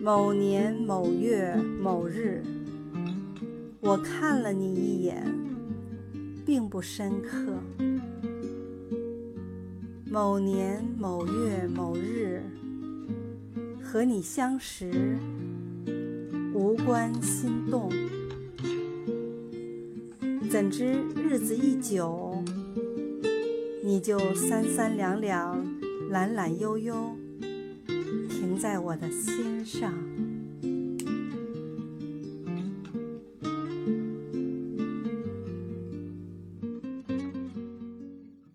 某年某月某日，我看了你一眼，并不深刻。某年某月某日，和你相识，无关心动。怎知日子一久，你就三三两两，懒懒悠悠，停在我的心上。